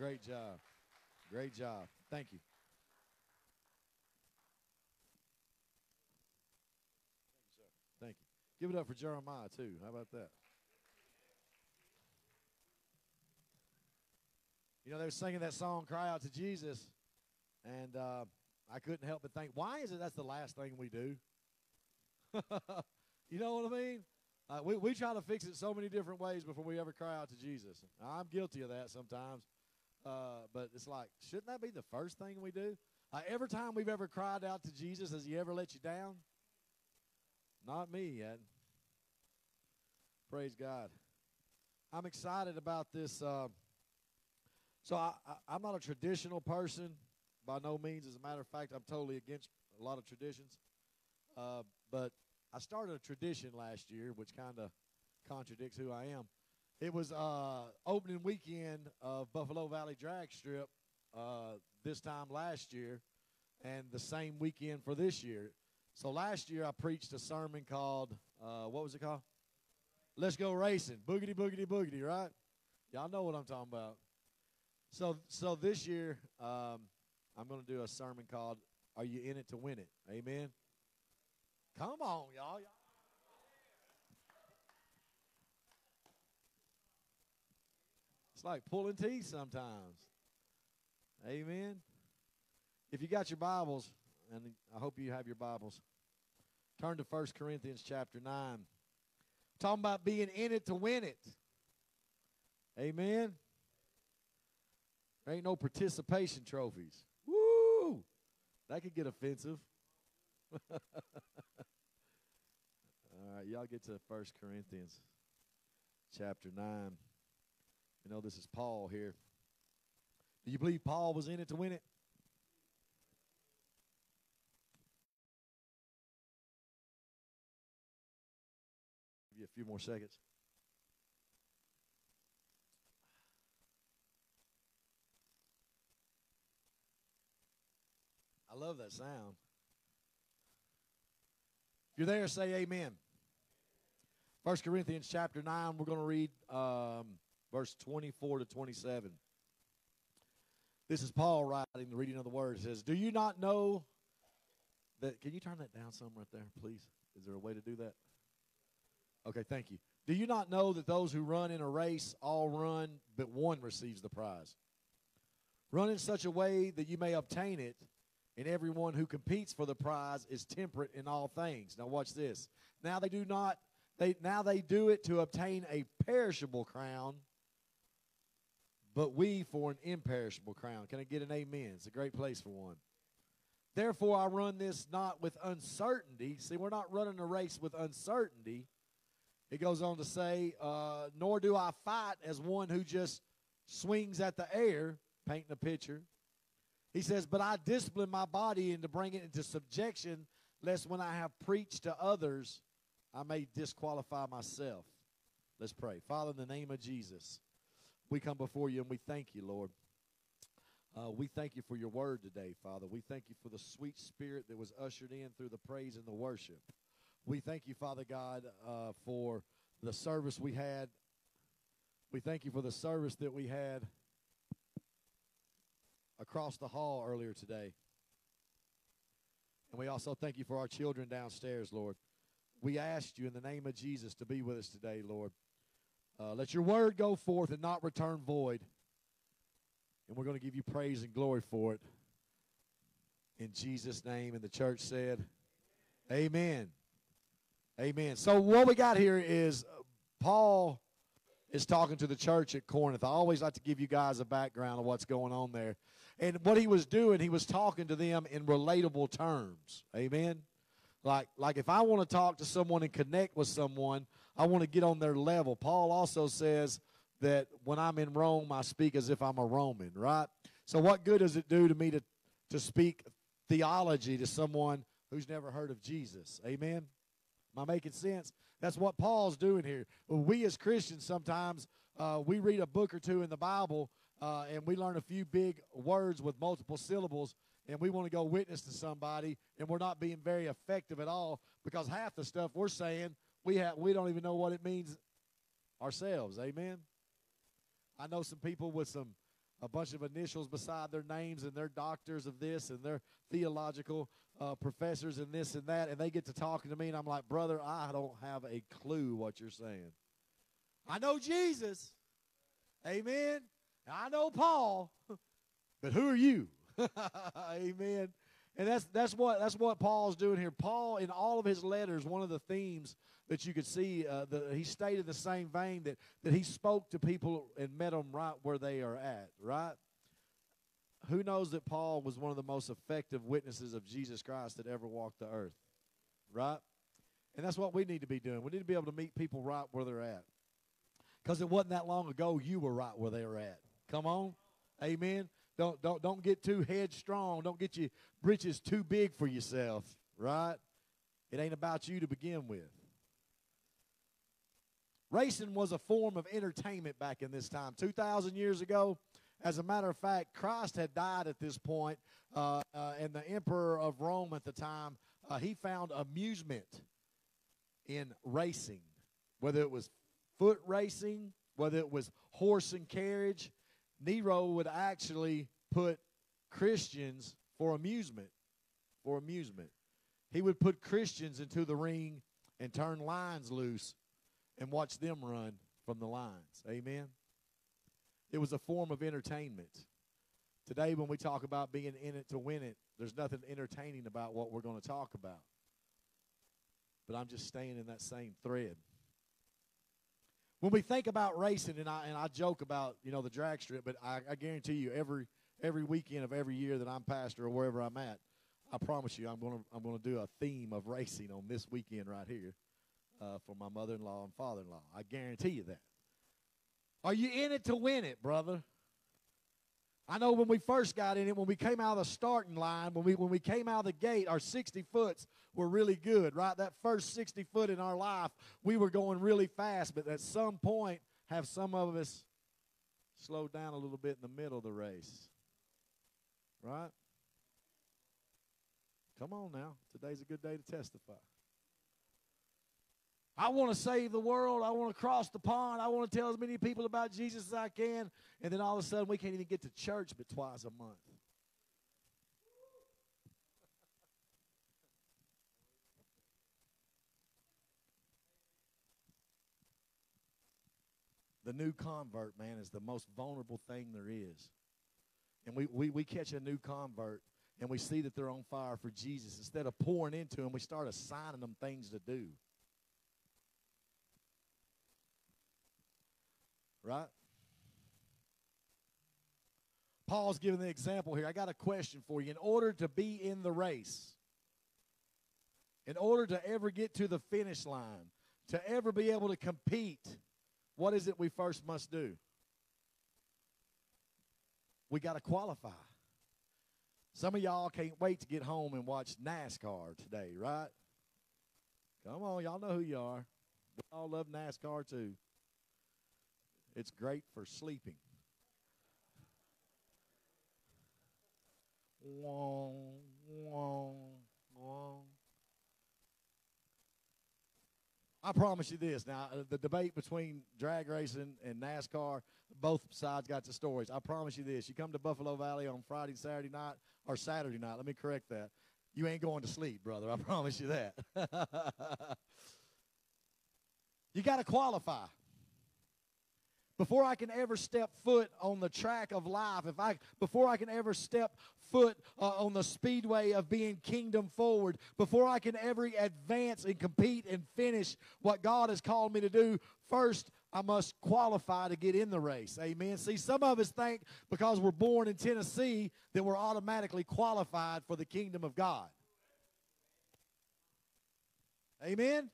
Great job. Great job. Thank you. Thank you. Give it up for Jeremiah, too. How about that? You know, they were singing that song, Cry Out to Jesus, and uh, I couldn't help but think, why is it that's the last thing we do? you know what I mean? Uh, we, we try to fix it so many different ways before we ever cry out to Jesus. I'm guilty of that sometimes. Uh, but it's like, shouldn't that be the first thing we do? Uh, every time we've ever cried out to Jesus, has he ever let you down? Not me yet. Praise God. I'm excited about this. Uh, so I, I, I'm not a traditional person by no means. As a matter of fact, I'm totally against a lot of traditions. Uh, but I started a tradition last year, which kind of contradicts who I am. It was uh, opening weekend of Buffalo Valley Drag Strip uh, this time last year, and the same weekend for this year. So last year I preached a sermon called uh, what was it called? Let's go racing, boogity boogity boogity, right? Y'all know what I'm talking about. So so this year um, I'm going to do a sermon called "Are You in It to Win It?" Amen. Come on, y'all. It's like pulling teeth sometimes. Amen. If you got your Bibles, and I hope you have your Bibles, turn to 1 Corinthians chapter 9. Talking about being in it to win it. Amen. There ain't no participation trophies. Woo! That could get offensive. All right, y'all get to 1 Corinthians chapter 9. You know, this is Paul here. Do you believe Paul was in it to win it? Give you a few more seconds. I love that sound. If you're there, say amen. First Corinthians chapter 9, we're going to read um, verse 24 to 27. This is Paul writing the reading of the word. It says, Do you not know that? Can you turn that down some right there, please? Is there a way to do that? Okay, thank you. Do you not know that those who run in a race all run, but one receives the prize? Run in such a way that you may obtain it, and everyone who competes for the prize is temperate in all things. Now watch this. Now they do not they now they do it to obtain a perishable crown, but we for an imperishable crown. Can I get an amen? It's a great place for one. Therefore I run this not with uncertainty. See, we're not running a race with uncertainty. It goes on to say, uh, nor do I fight as one who just swings at the air, painting a picture. He says, But I discipline my body and to bring it into subjection, lest when I have preached to others, I may disqualify myself. Let's pray. Father, in the name of Jesus, we come before you and we thank you, Lord. Uh, we thank you for your word today, Father. We thank you for the sweet spirit that was ushered in through the praise and the worship. We thank you, Father God, uh, for the service we had. We thank you for the service that we had across the hall earlier today. And we also thank you for our children downstairs, Lord. We asked you in the name of Jesus to be with us today, Lord. Uh, let your word go forth and not return void. And we're going to give you praise and glory for it. In Jesus' name. And the church said, Amen. Amen. So, what we got here is uh, Paul is talking to the church at Corinth. I always like to give you guys a background of what's going on there. And what he was doing, he was talking to them in relatable terms. Amen. Like, like if I want to talk to someone and connect with someone, I want to get on their level. Paul also says that when I'm in Rome, I speak as if I'm a Roman, right? So, what good does it do to me to, to speak theology to someone who's never heard of Jesus? Amen? Am I making sense? That's what Paul's doing here. We as Christians sometimes uh, we read a book or two in the Bible uh, and we learn a few big words with multiple syllables, and we want to go witness to somebody, and we're not being very effective at all because half the stuff we're saying we have we don't even know what it means ourselves. Amen. I know some people with some a bunch of initials beside their names, and they're doctors of this, and they're theological uh, professors, and this and that, and they get to talking to me, and I'm like, brother, I don't have a clue what you're saying. I know Jesus, Amen. I know Paul, but who are you? Amen. And that's that's what that's what Paul's doing here. Paul, in all of his letters, one of the themes that you could see, uh, the, he stayed in the same vein that that he spoke to people and met them right where they are at. Right. Who knows that Paul was one of the most effective witnesses of Jesus Christ that ever walked the earth, right? And that's what we need to be doing. We need to be able to meet people right where they're at. Because it wasn't that long ago you were right where they were at. Come on. Amen. Don't don't don't get too headstrong. Don't get your britches too big for yourself, right? It ain't about you to begin with. Racing was a form of entertainment back in this time. 2,000 years ago, as a matter of fact, Christ had died at this point, uh, uh, and the emperor of Rome at the time, uh, he found amusement in racing, whether it was foot racing, whether it was horse and carriage. Nero would actually put Christians for amusement, for amusement. He would put Christians into the ring and turn lions loose and watch them run from the lions. Amen. It was a form of entertainment. Today, when we talk about being in it to win it, there's nothing entertaining about what we're going to talk about. But I'm just staying in that same thread. When we think about racing, and I and I joke about you know the drag strip, but I, I guarantee you every every weekend of every year that I'm pastor or wherever I'm at, I promise you I'm gonna I'm gonna do a theme of racing on this weekend right here uh, for my mother-in-law and father-in-law. I guarantee you that. Are you in it to win it, brother? I know when we first got in it, when we came out of the starting line, when we when we came out of the gate, our 60 foots were really good, right? That first 60 foot in our life, we were going really fast, but at some point, have some of us slowed down a little bit in the middle of the race. Right? Come on now. Today's a good day to testify. I want to save the world. I want to cross the pond. I want to tell as many people about Jesus as I can. And then all of a sudden, we can't even get to church but twice a month. The new convert, man, is the most vulnerable thing there is. And we, we, we catch a new convert and we see that they're on fire for Jesus. Instead of pouring into them, we start assigning them things to do. Right? Paul's giving the example here. I got a question for you. In order to be in the race, in order to ever get to the finish line, to ever be able to compete, what is it we first must do? We got to qualify. Some of y'all can't wait to get home and watch NASCAR today, right? Come on, y'all know who you are. We all love NASCAR too. It's great for sleeping. I promise you this. Now, uh, the debate between drag racing and NASCAR, both sides got the stories. I promise you this. You come to Buffalo Valley on Friday, Saturday night, or Saturday night. Let me correct that. You ain't going to sleep, brother. I promise you that. you got to qualify before I can ever step foot on the track of life, if I before I can ever step foot uh, on the speedway of being kingdom forward, before I can ever advance and compete and finish what God has called me to do, first I must qualify to get in the race. Amen. See, some of us think because we're born in Tennessee that we're automatically qualified for the kingdom of God. Amen.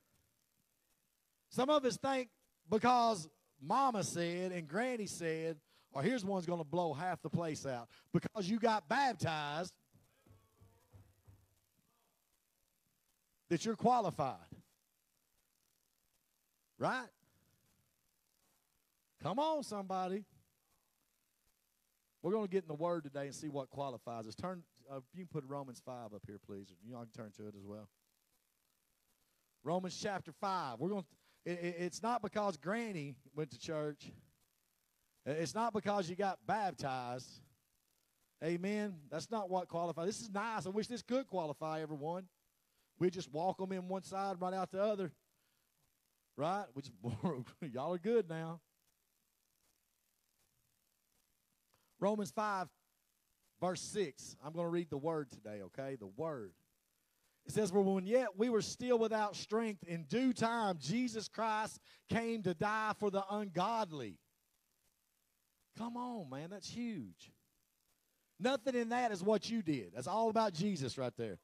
Some of us think because mama said and granny said, or here's one's going to blow half the place out. Because you got baptized, that you're qualified. Right? Come on, somebody. We're going to get in the Word today and see what qualifies us. Turn, uh, you can put Romans 5 up here, please. You all can turn to it as well. Romans chapter 5. We're going to it, it's not because Granny went to church It's not because you got baptized. Amen. That's not what qualifies. This is nice. I wish this could qualify everyone. We just walk them in one side, right out the other. Right? Which y'all are good now. Romans 5, verse 6. I'm going to read the word today, okay? The word. It says, when yet we were still without strength, in due time Jesus Christ came to die for the ungodly. Come on, man, that's huge. Nothing in that is what you did. That's all about Jesus right there.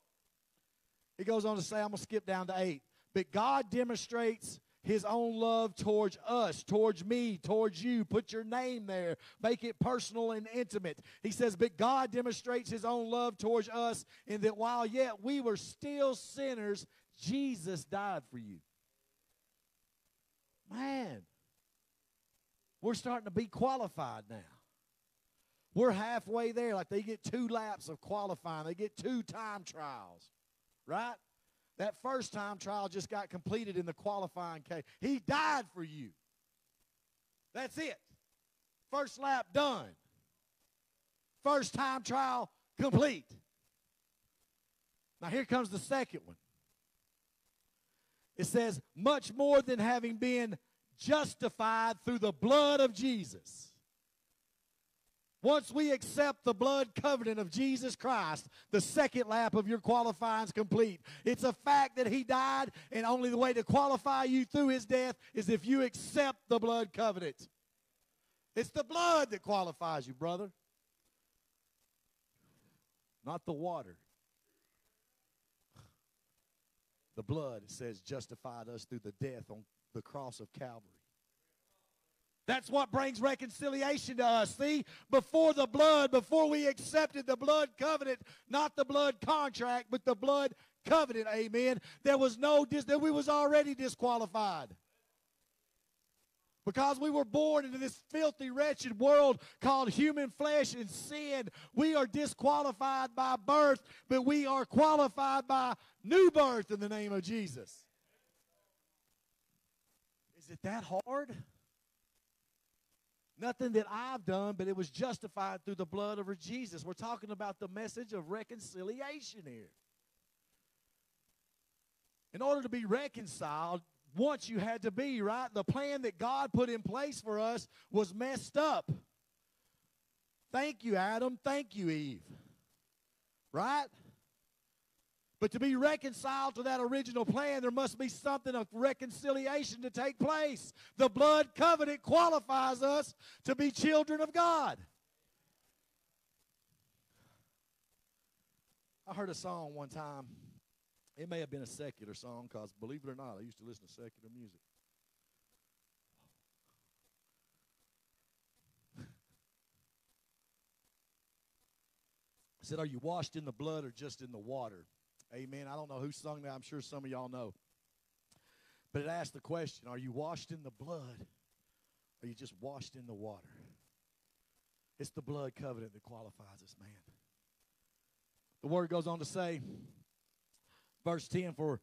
He goes on to say, I'm going to skip down to 8. But God demonstrates his own love towards us, towards me, towards you. Put your name there. Make it personal and intimate. He says, But God demonstrates his own love towards us in that while yet we were still sinners, Jesus died for you. Man, we're starting to be qualified now. We're halfway there. Like they get two laps of qualifying, they get two time trials, right? That first time trial just got completed in the qualifying case. He died for you. That's it. First lap done. First time trial complete. Now here comes the second one. It says, much more than having been justified through the blood of Jesus. Once we accept the blood covenant of Jesus Christ, the second lap of your qualifying is complete. It's a fact that he died, and only the way to qualify you through his death is if you accept the blood covenant. It's the blood that qualifies you, brother, not the water. The blood, says, justified us through the death on the cross of Calvary. That's what brings reconciliation to us. See, before the blood, before we accepted the blood covenant, not the blood contract, but the blood covenant, amen, there was no, that we was already disqualified. Because we were born into this filthy, wretched world called human flesh and sin, we are disqualified by birth, but we are qualified by new birth in the name of Jesus. Is it that hard? Nothing that I've done, but it was justified through the blood of Jesus. We're talking about the message of reconciliation here. In order to be reconciled, once you had to be, right? The plan that God put in place for us was messed up. Thank you, Adam. Thank you, Eve. Right? But to be reconciled to that original plan, there must be something of reconciliation to take place. The blood covenant qualifies us to be children of God. I heard a song one time. It may have been a secular song because, believe it or not, I used to listen to secular music. I said, Are you washed in the blood or just in the water? Amen. I don't know who sung that. I'm sure some of y'all know. But it asked the question Are you washed in the blood? Or are you just washed in the water? It's the blood covenant that qualifies us, man. The word goes on to say, verse 10 for,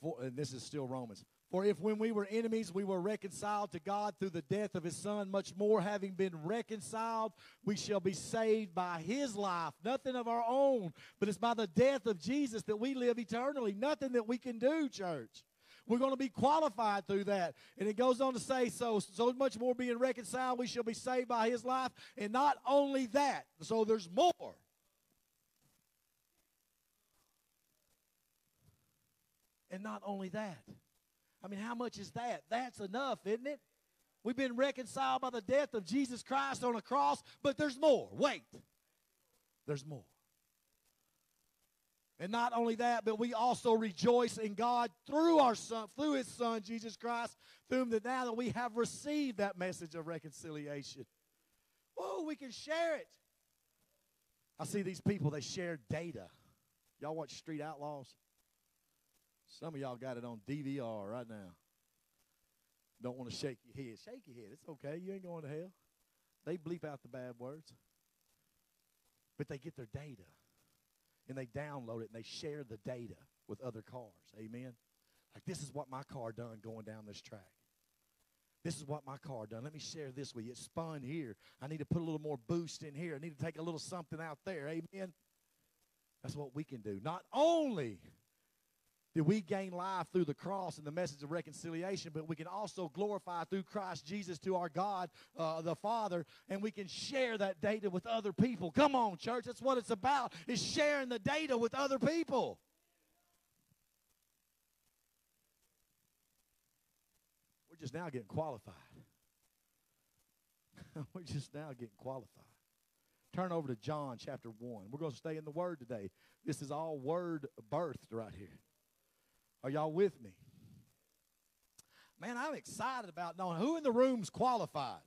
for and this is still Romans. For if when we were enemies, we were reconciled to God through the death of his Son, much more having been reconciled, we shall be saved by his life. Nothing of our own, but it's by the death of Jesus that we live eternally. Nothing that we can do, church. We're going to be qualified through that. And it goes on to say, so, so much more being reconciled, we shall be saved by his life. And not only that, so there's more. And not only that, I mean, how much is that? That's enough, isn't it? We've been reconciled by the death of Jesus Christ on a cross, but there's more. Wait. There's more. And not only that, but we also rejoice in God through our son, through his son Jesus Christ, through that now that we have received that message of reconciliation. Whoa, we can share it. I see these people, they share data. Y'all watch Street Outlaws? Some of y'all got it on DVR right now. Don't want to shake your head. Shake your head. It's okay. You ain't going to hell. They bleep out the bad words. But they get their data and they download it and they share the data with other cars. Amen. Like this is what my car done going down this track. This is what my car done. Let me share this with you. It spun here. I need to put a little more boost in here. I need to take a little something out there. Amen. That's what we can do. Not only did we gain life through the cross and the message of reconciliation, but we can also glorify through Christ Jesus to our God, uh, the Father, and we can share that data with other people. Come on, church. That's what it's about, is sharing the data with other people. We're just now getting qualified. We're just now getting qualified. Turn over to John chapter 1. We're going to stay in the Word today. This is all Word birthed right here. Are y'all with me? Man, I'm excited about knowing who in the room's qualified.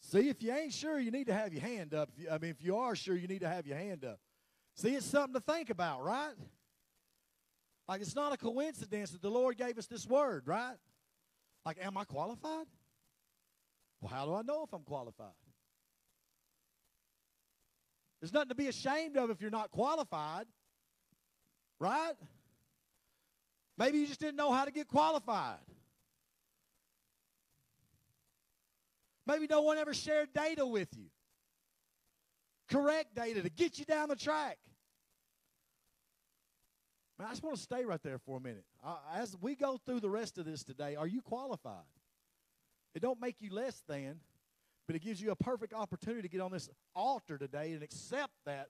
See, if you ain't sure, you need to have your hand up. I mean, if you are sure, you need to have your hand up. See, it's something to think about, right? Like, it's not a coincidence that the Lord gave us this word, right? Like, am I qualified? Well, how do I know if I'm qualified? There's nothing to be ashamed of if you're not qualified, right? Maybe you just didn't know how to get qualified. Maybe no one ever shared data with you. Correct data to get you down the track. Man, I just want to stay right there for a minute. Uh, as we go through the rest of this today, are you qualified? It don't make you less than, but it gives you a perfect opportunity to get on this altar today and accept that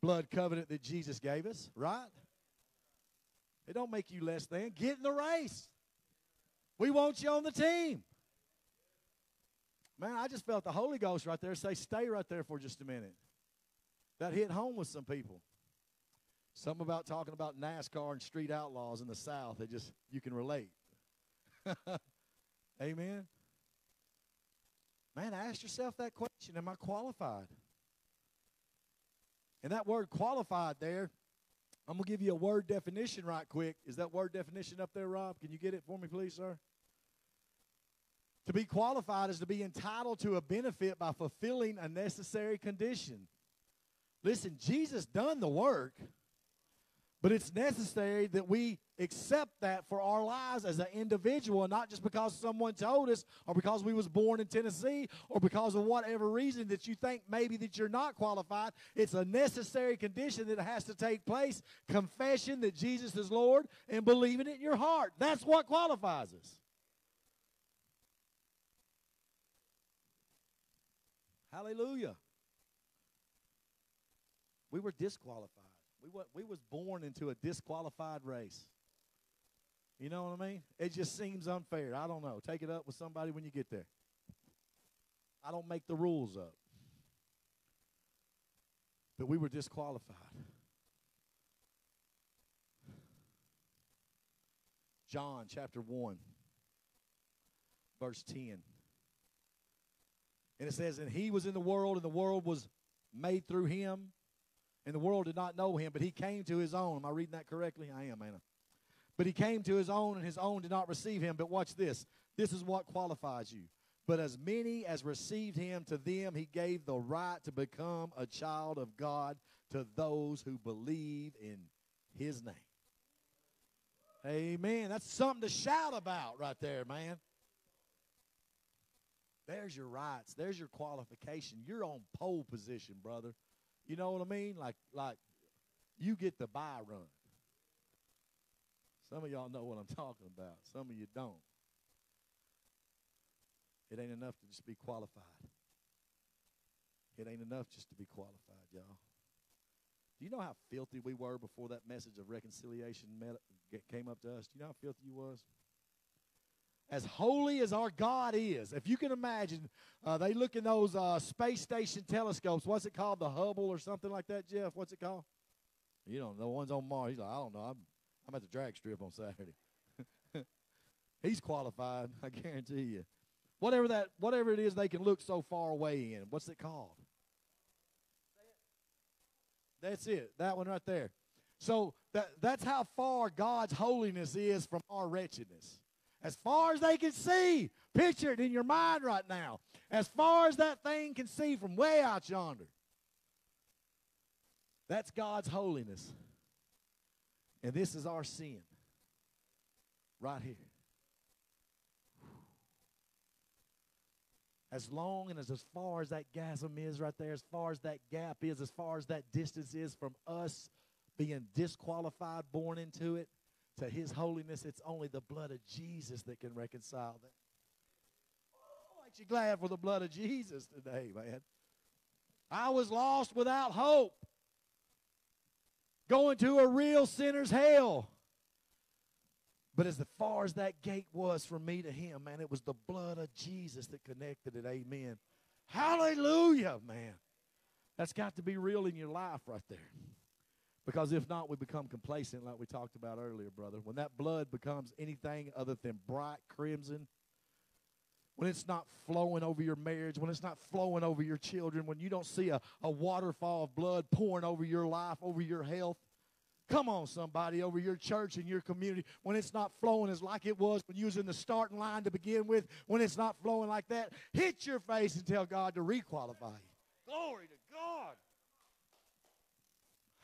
blood covenant that Jesus gave us, right? It don't make you less than. Get in the race. We want you on the team. Man, I just felt the Holy Ghost right there say, stay right there for just a minute. That hit home with some people. Something about talking about NASCAR and street outlaws in the South. It just, you can relate. Amen. Man, ask yourself that question Am I qualified? And that word qualified there I'm going to give you a word definition right quick. Is that word definition up there, Rob? Can you get it for me, please, sir? To be qualified is to be entitled to a benefit by fulfilling a necessary condition. Listen, Jesus done the work. But it's necessary that we accept that for our lives as an individual and not just because someone told us or because we was born in Tennessee or because of whatever reason that you think maybe that you're not qualified. It's a necessary condition that has to take place. Confession that Jesus is Lord and believing it in your heart. That's what qualifies us. Hallelujah. We were disqualified. We, was, we was born into a disqualified race. You know what I mean? It just seems unfair. I don't know. Take it up with somebody when you get there. I don't make the rules up. But we were disqualified. John chapter 1, verse 10. And it says, And he was in the world, and the world was made through him, and the world did not know him, but he came to his own. Am I reading that correctly? I am, Anna. But he came to his own, and his own did not receive him. But watch this. This is what qualifies you. But as many as received him, to them he gave the right to become a child of God to those who believe in his name. Amen. That's something to shout about right there, man. There's your rights. There's your qualification. You're on pole position, brother. You know what I mean? Like like you get the bye run. Some of y'all know what I'm talking about. Some of you don't. It ain't enough to just be qualified. It ain't enough just to be qualified, y'all. Do you know how filthy we were before that message of reconciliation met, came up to us? Do you know how filthy you was? As holy as our God is, if you can imagine, uh, they look in those uh, space station telescopes. What's it called? The Hubble or something like that, Jeff? What's it called? You know, the ones on Mars. He's like, I don't know. I'm, I'm at the drag strip on Saturday. He's qualified, I guarantee you. Whatever that, whatever it is, they can look so far away in. What's it called? That's it. That one right there. So that, that's how far God's holiness is from our wretchedness as far as they can see. Picture it in your mind right now. As far as that thing can see from way out yonder. That's God's holiness. And this is our sin. Right here. as long and as, as far as that chasm is right there, as far as that gap is, as far as that distance is from us being disqualified, born into it, to his holiness, it's only the blood of Jesus that can reconcile that. Oh, aren't you glad for the blood of Jesus today, man? I was lost without hope, going to a real sinner's hell. But as far as that gate was from me to him, man, it was the blood of Jesus that connected it. Amen. Hallelujah, man. That's got to be real in your life right there. Because if not, we become complacent, like we talked about earlier, brother. When that blood becomes anything other than bright crimson, when it's not flowing over your marriage, when it's not flowing over your children, when you don't see a, a waterfall of blood pouring over your life, over your health, Come on, somebody, over your church and your community. When it's not flowing as like it was when you was in the starting line to begin with, when it's not flowing like that, hit your face and tell God to requalify you. Glory to God.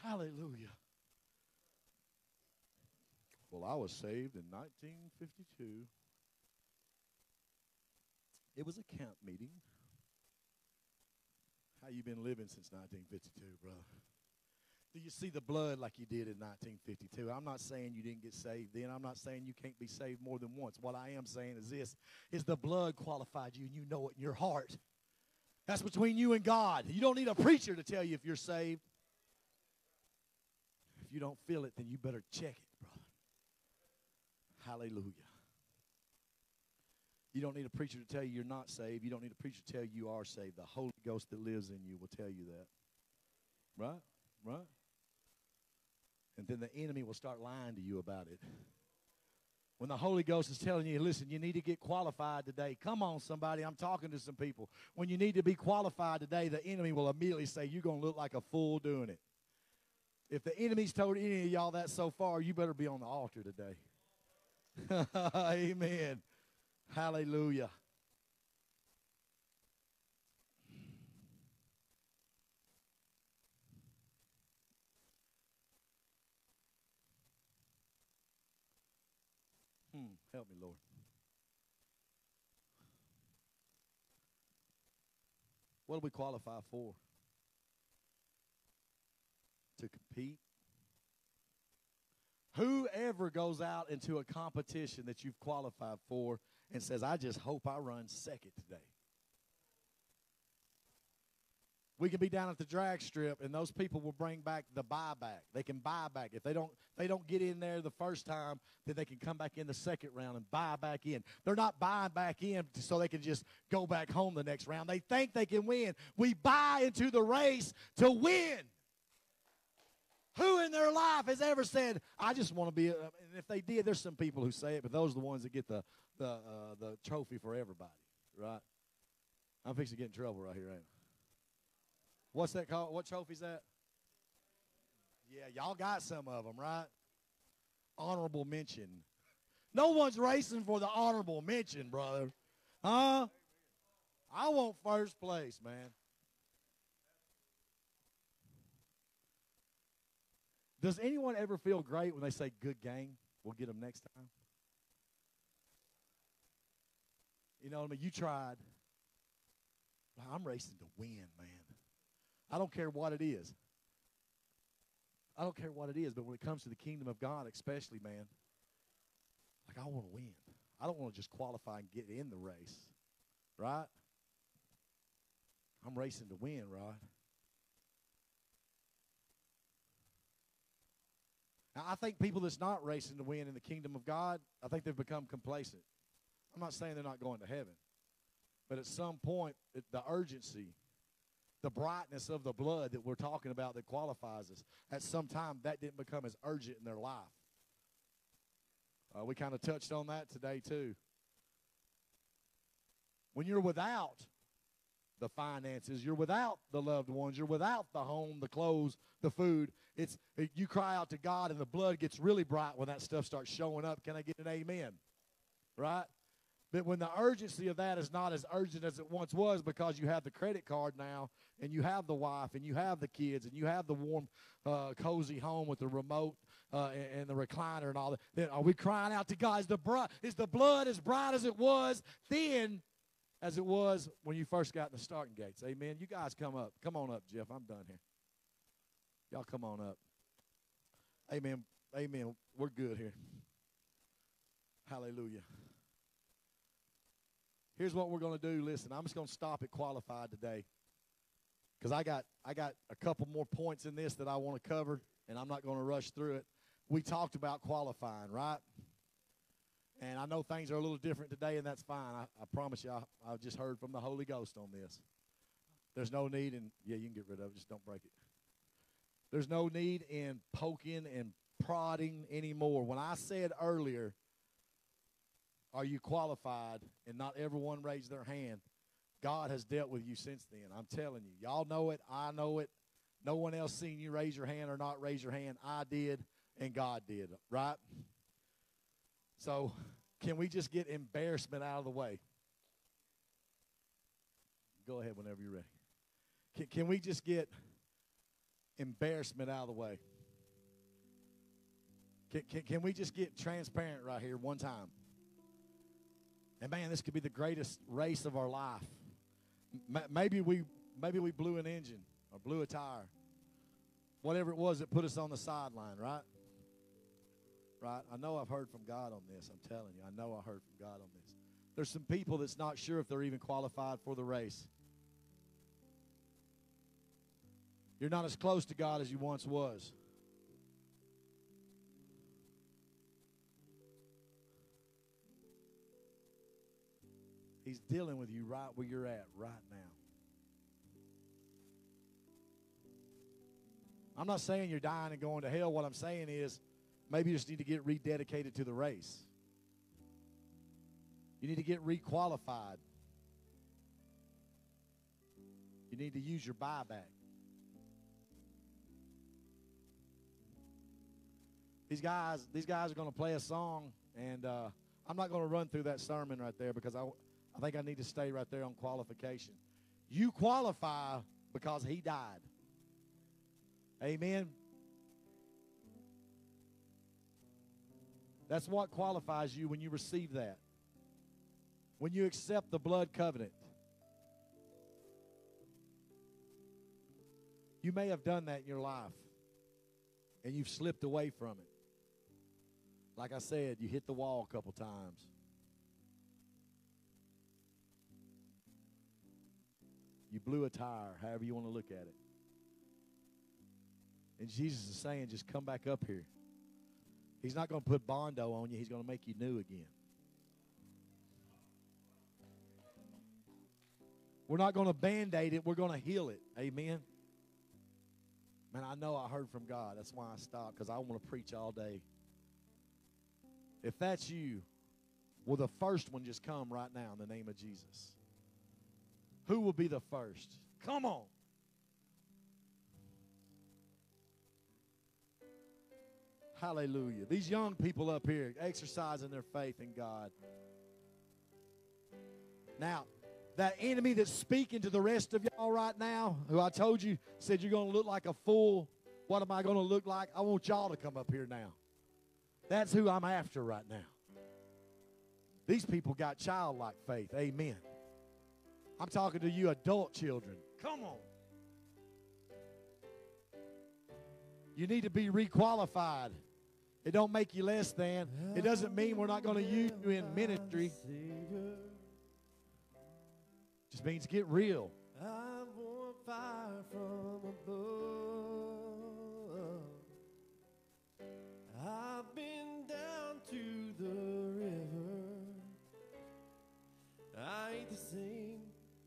Hallelujah. Well, I was saved in 1952. It was a camp meeting. How you been living since 1952, brother? Do you see the blood like you did in 1952? I'm not saying you didn't get saved then. I'm not saying you can't be saved more than once. What I am saying is this is the blood qualified you and you know it in your heart. That's between you and God. You don't need a preacher to tell you if you're saved. If you don't feel it, then you better check it, brother. Hallelujah. You don't need a preacher to tell you you're not saved. You don't need a preacher to tell you you are saved. The Holy Ghost that lives in you will tell you that. Right? Right? And then the enemy will start lying to you about it. When the Holy Ghost is telling you, listen, you need to get qualified today. Come on, somebody. I'm talking to some people. When you need to be qualified today, the enemy will immediately say, You're going to look like a fool doing it. If the enemy's told any of y'all that so far, you better be on the altar today. Amen. Hallelujah. Hmm, help me, Lord. What do we qualify for? To compete? Whoever goes out into a competition that you've qualified for and says, I just hope I run second today. We can be down at the drag strip, and those people will bring back the buyback. They can buy back if they don't. They don't get in there the first time, then they can come back in the second round and buy back in. They're not buying back in so they can just go back home the next round. They think they can win. We buy into the race to win. Who in their life has ever said, "I just want to be"? A, and if they did, there's some people who say it, but those are the ones that get the the uh, the trophy for everybody, right? I'm fixing to get in trouble right here, ain't I? What's that called? What trophy's that? Yeah, y'all got some of them, right? Honorable mention. No one's racing for the honorable mention, brother. Huh? I want first place, man. Does anyone ever feel great when they say, good game? We'll get them next time? You know what I mean? You tried. I'm racing to win, man. I don't care what it is. I don't care what it is, but when it comes to the kingdom of God, especially, man, like I want to win. I don't want to just qualify and get in the race, right? I'm racing to win, right? I think people that's not racing to win in the kingdom of God, I think they've become complacent. I'm not saying they're not going to heaven, but at some point, the urgency the brightness of the blood that we're talking about that qualifies us. At some time, that didn't become as urgent in their life. Uh, we kind of touched on that today, too. When you're without the finances, you're without the loved ones, you're without the home, the clothes, the food. It's you cry out to God, and the blood gets really bright when that stuff starts showing up. Can I get an amen? Right? But when the urgency of that is not as urgent as it once was because you have the credit card now and you have the wife and you have the kids and you have the warm, uh, cozy home with the remote uh, and, and, the recliner and all that, then are we crying out to God? Is the, br- is the blood as bright as it was then? As it was when you first got in the starting gates. Amen. You guys come up. Come on up, Jeff. I'm done here. Y'all come on up. Amen. Amen. We're good here. Hallelujah. Here's what we're going to do. Listen, I'm just going to stop at qualified today because I got I got a couple more points in this that I want to cover, and I'm not going to rush through it. We talked about qualifying, right? And I know things are a little different today, and that's fine. I, I promise you, I, I just heard from the Holy Ghost on this. There's no need, and yeah, you can get rid of it, just don't break it. There's no need in poking and prodding anymore. When I said earlier, are you qualified? And not everyone raised their hand. God has dealt with you since then. I'm telling you. Y'all know it. I know it. No one else seen you raise your hand or not raise your hand. I did, and God did, right? So, can we just get embarrassment out of the way? Go ahead whenever you're ready. Can, can we just get embarrassment out of the way? Can, can, can we just get transparent right here one time? And man, this could be the greatest race of our life. M- maybe we maybe we blew an engine or blew a tire. Whatever it was that put us on the sideline, right? Right? I know I've heard from God on this. I'm telling you. I know I heard from God on this. There's some people that's not sure if they're even qualified for the race. You're not as close to God as you once was. He's dealing with you right where you're at right now. I'm not saying you're dying and going to hell. What I'm saying is maybe you just need to get rededicated to the race. You need to get requalified. You need to use your buyback. These guys, these guys are going to play a song, and uh, I'm not going to run through that sermon right there because I, I think I need to stay right there on qualification. You qualify because he died. Amen. That's what qualifies you when you receive that. When you accept the blood covenant. You may have done that in your life and you've slipped away from it. Like I said, you hit the wall a couple times. You blew a tire, however you want to look at it. And Jesus is saying, just come back up here. He's not going to put Bondo on you, He's going to make you new again. We're not going to band aid it, we're going to heal it. Amen. Man, I know I heard from God. That's why I stopped, because I want to preach all day. If that's you, will the first one just come right now in the name of Jesus? Who will be the first? Come on. Hallelujah. These young people up here exercising their faith in God. Now, that enemy that's speaking to the rest of y'all right now, who I told you said you're going to look like a fool, what am I going to look like? I want y'all to come up here now. That's who I'm after right now. These people got childlike faith. Amen. I'm talking to you adult children. Come on. You need to be requalified. It don't make you less than. It doesn't mean we're not going to use you in ministry. Just means get real. I want fire from above. I've been down to the river. I ain't the same.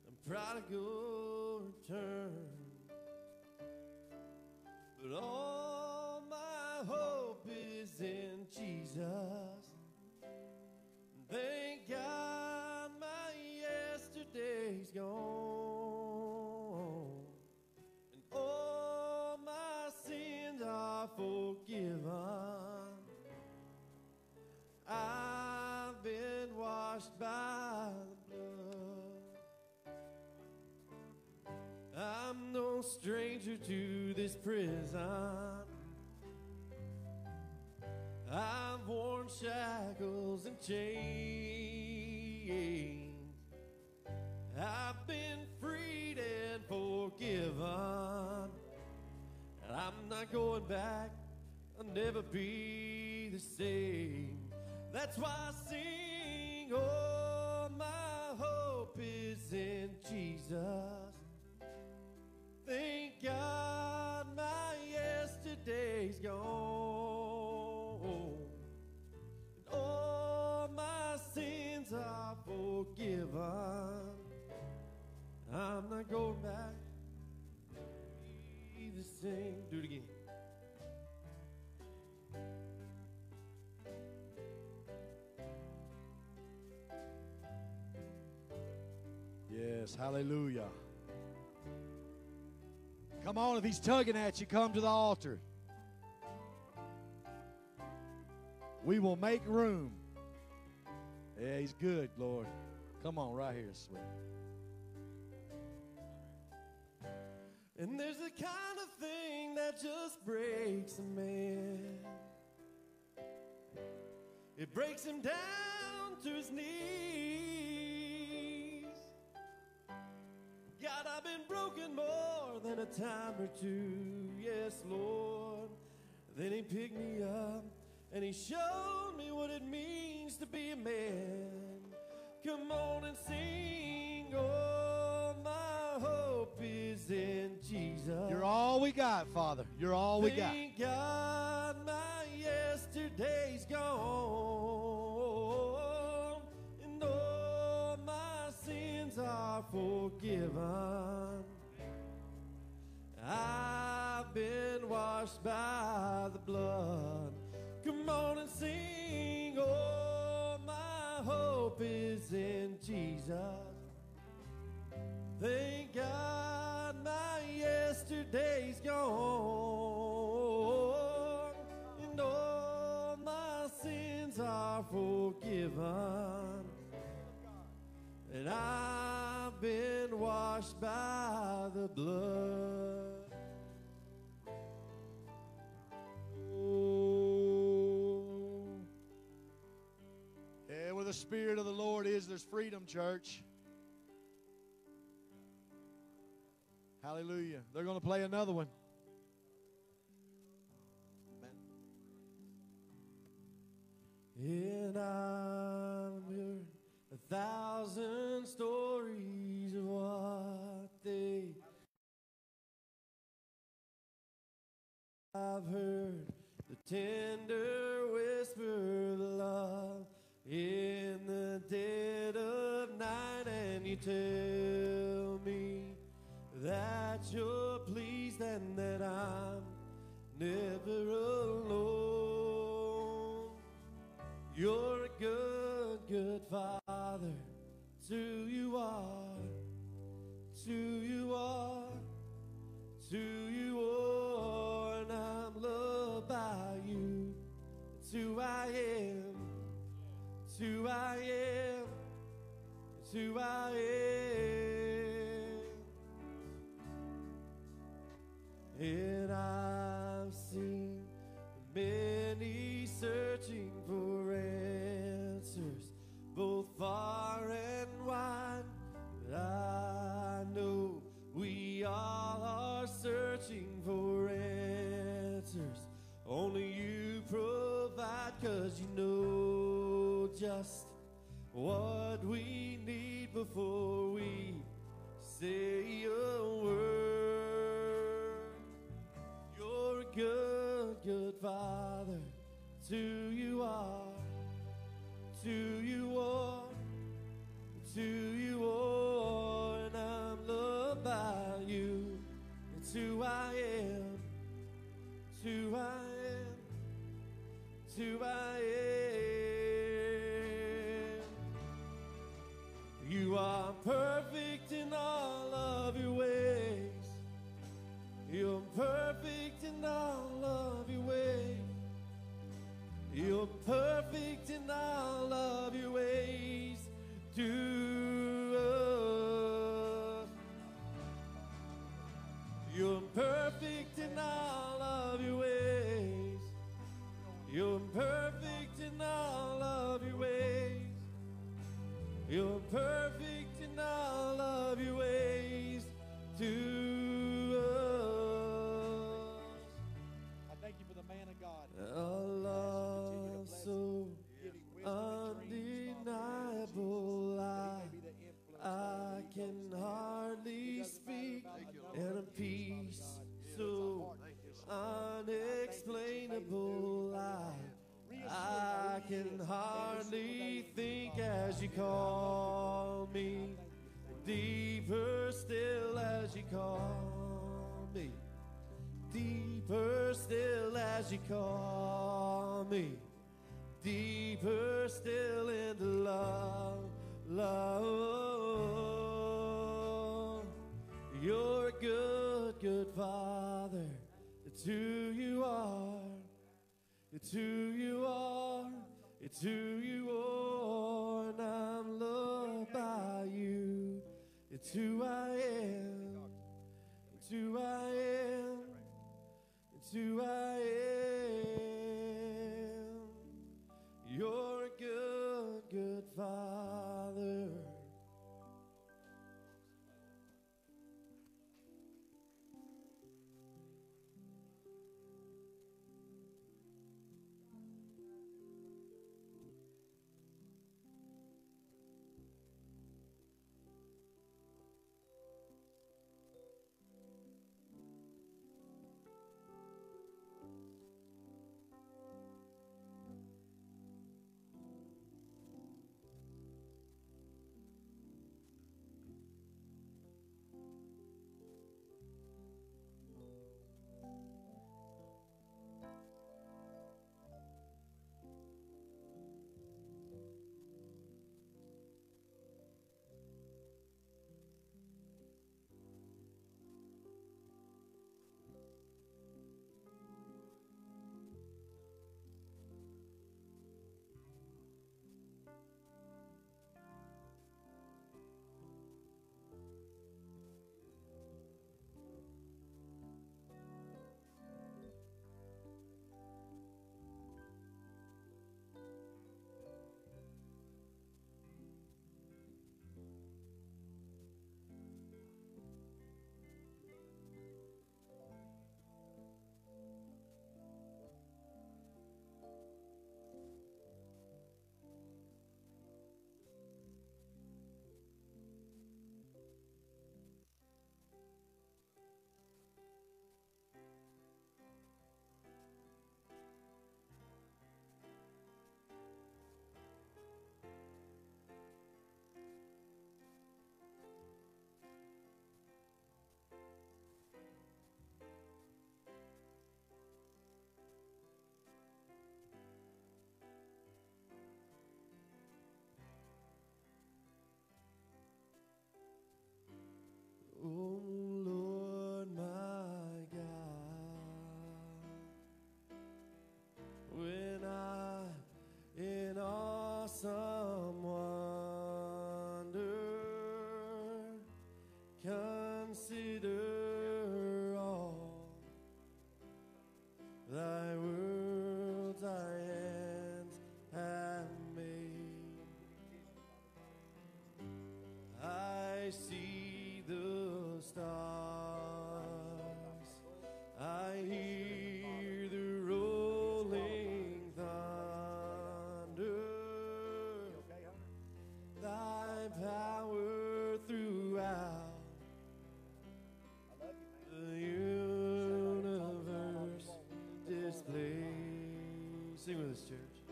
I'm prodigal return. But all hope is in Jesus. Thank God my yesterday's gone. And all my sins are forgiven. I've been washed by the blood. I'm no stranger to this prison. I've shackles and chains. I've been freed and forgiven. And I'm not going back. I'll never be the same. That's why I sing. Oh, my hope is in Jesus. Thank God my yesterday's gone. I'm not going back. Be the same. Do it again. Yes, hallelujah. Come on, if he's tugging at you, come to the altar. We will make room. Yeah, he's good, Lord. Come on, right here, sweet. And there's the kind of thing that just breaks a man. It breaks him down to his knees. God, I've been broken more than a time or two. Yes, Lord. Then he picked me up and he showed me what it means to be a man. Come on and sing. Oh, is in Jesus. You're all we got, Father. You're all we got. Thank God my yesterday's gone, and all my sins are forgiven. I've been washed by the blood. Come on and sing. Oh, my hope is in Jesus. Thank God my yesterday's gone, and all my sins are forgiven. And I've been washed by the blood. Oh. Yeah, where the Spirit of the Lord is, there's freedom, church. Hallelujah. They're going to play another one. And I've heard a thousand stories of what they I've heard the tender to you are, to you and I'm loved by you. It's who I am, it's who I am, it's who I am. You're perfect in all of your ways. To as you call me, deeper still in the love, love. You're a good, good father. It's who you are. It's who you are. It's who you are. And I'm loved by you. It's who I am. It's who I am. It's who I am. Sing with us, church.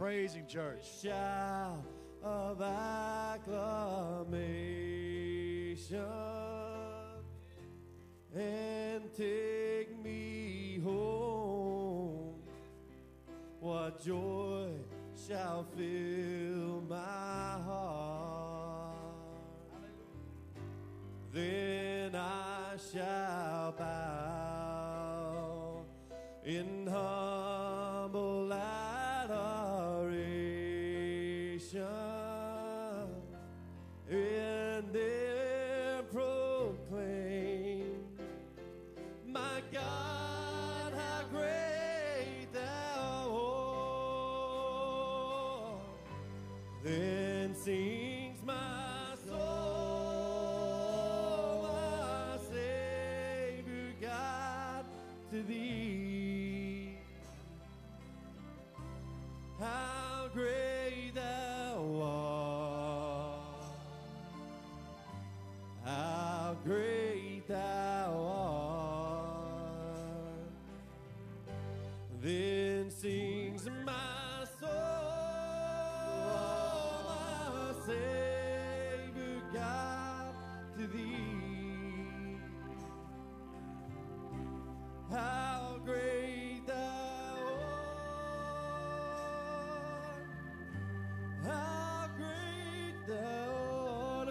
Praise Him, church. Shout of acclamation and take me home. What joy shall fill my heart. Then I shall bow in heart.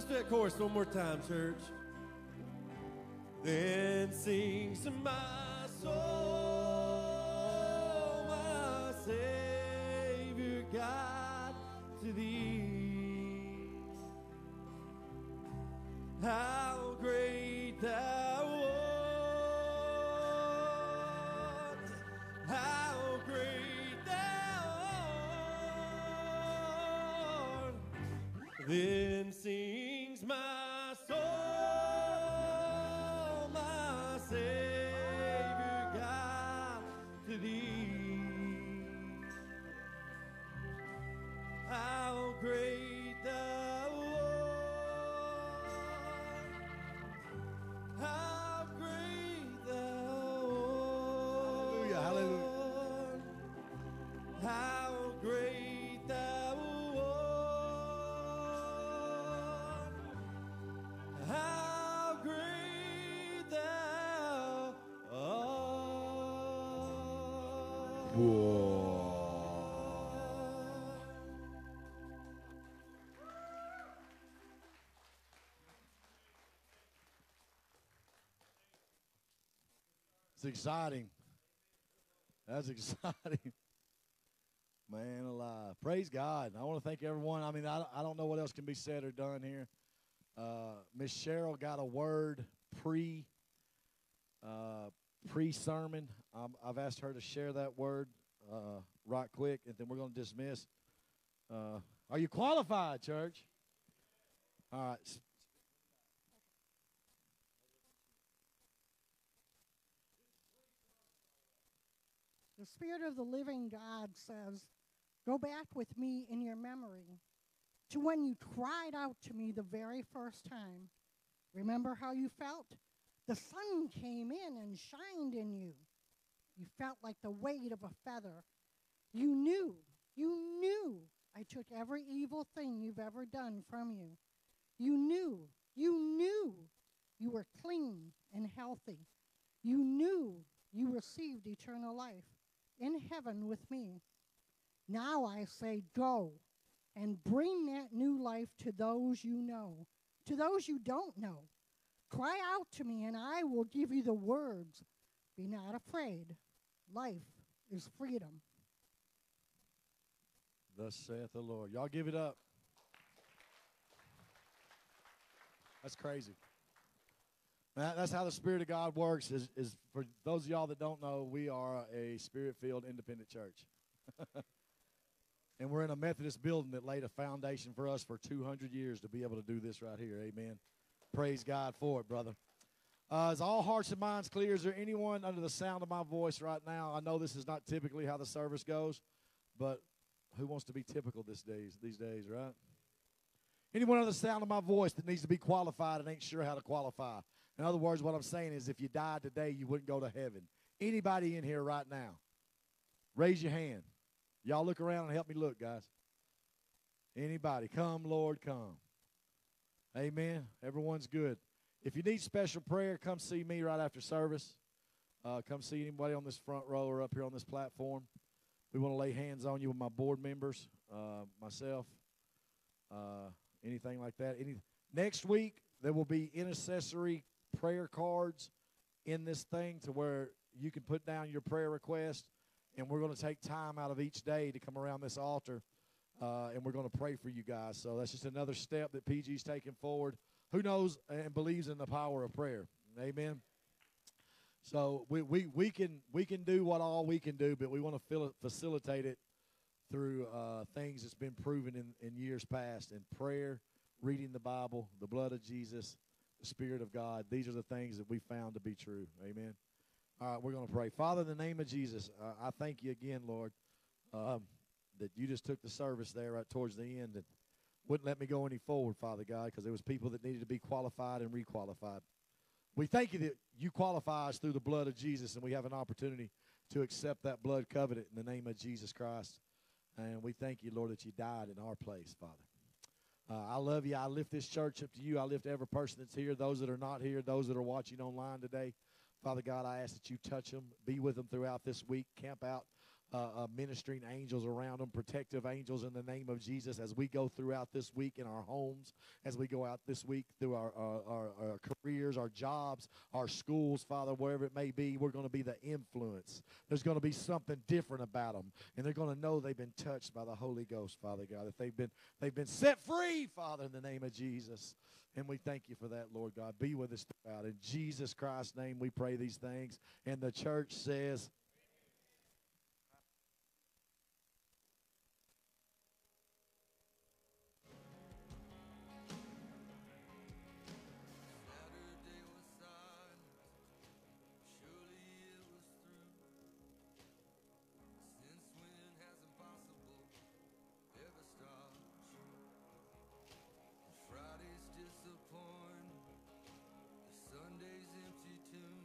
Do that chorus one more time, church. Then sings my soul, my Savior God, to thee. It's exciting. That's exciting. Man alive. Praise God. I want to thank everyone. I mean, I, I don't know what else can be said or done here. Uh, Miss Cheryl got a word pre uh, pre sermon. Um, I've asked her to share that word uh, right quick, and then we're going to dismiss. Uh, are you qualified, church? All right. The Spirit of the living God says, Go back with me in your memory to when you cried out to me the very first time. Remember how you felt? The sun came in and shined in you. You felt like the weight of a feather. You knew, you knew I took every evil thing you've ever done from you. You knew, you knew you were clean and healthy. You knew you received eternal life in heaven with me. Now I say, go and bring that new life to those you know, to those you don't know. Cry out to me, and I will give you the words. Be not afraid. Life is freedom. Thus saith the Lord. Y'all give it up. That's crazy. That- That's how the Spirit of God works. Is, is for those of y'all that don't know, we are a Spirit-filled independent church, and we're in a Methodist building that laid a foundation for us for 200 years to be able to do this right here. Amen. Praise God for it, brother. Uh, is all hearts and minds clear? Is there anyone under the sound of my voice right now? I know this is not typically how the service goes, but who wants to be typical these days? These days, right? Anyone under the sound of my voice that needs to be qualified and ain't sure how to qualify. In other words, what I'm saying is, if you died today, you wouldn't go to heaven. Anybody in here right now? Raise your hand. Y'all look around and help me look, guys. Anybody? Come, Lord, come. Amen. Everyone's good. if you need special prayer, come see me right after service. Uh, come see anybody on this front row or up here on this platform. We want to lay hands on you with my board members, uh, myself, uh, anything like that. Any next week there will be intercessory prayer cards in this thing to where you can put down your prayer request, and we're going to take time out of each day to come around this altar, uh, and we're going to pray for you guys. So that's just another step that PG's taking forward. Who knows and believes in the power of prayer? Amen. So we, we, we can we can do what all we can do, but we want to facilitate it through uh, things that's been proven in, in years past in prayer, reading the Bible, the blood of Jesus, Spirit of God. These are the things that we found to be true. Amen. All right, we're going to pray. Father, in the name of Jesus, uh, I thank you again, Lord, um, that you just took the service there right towards the end and wouldn't let me go any forward, Father God, because there was people that needed to be qualified and requalified. We thank you that you qualify us through the blood of Jesus, and we have an opportunity to accept that blood covenant in the name of Jesus Christ. And we thank you, Lord, that you died in our place, Father. Uh, I love you. I lift this church up to you. I lift every person that's here, those that are not here, those that are watching online today. Father God, I ask that you touch them, be with them throughout this week, camp out uh, uh, ministering angels around them, protective angels in the name of Jesus as we go throughout this week in our homes, as we go out this week through our, our, our, our careers, our jobs, our schools, Father, wherever it may be, we're going to be the influence. There's going to be something different about them, and they're going to know they've been touched by the Holy Ghost, Father God, that they've been, they've been set free, Father, in the name of Jesus. And we thank you for that, Lord God. Be with us throughout. In Jesus Christ's name, we pray these things. And the church says,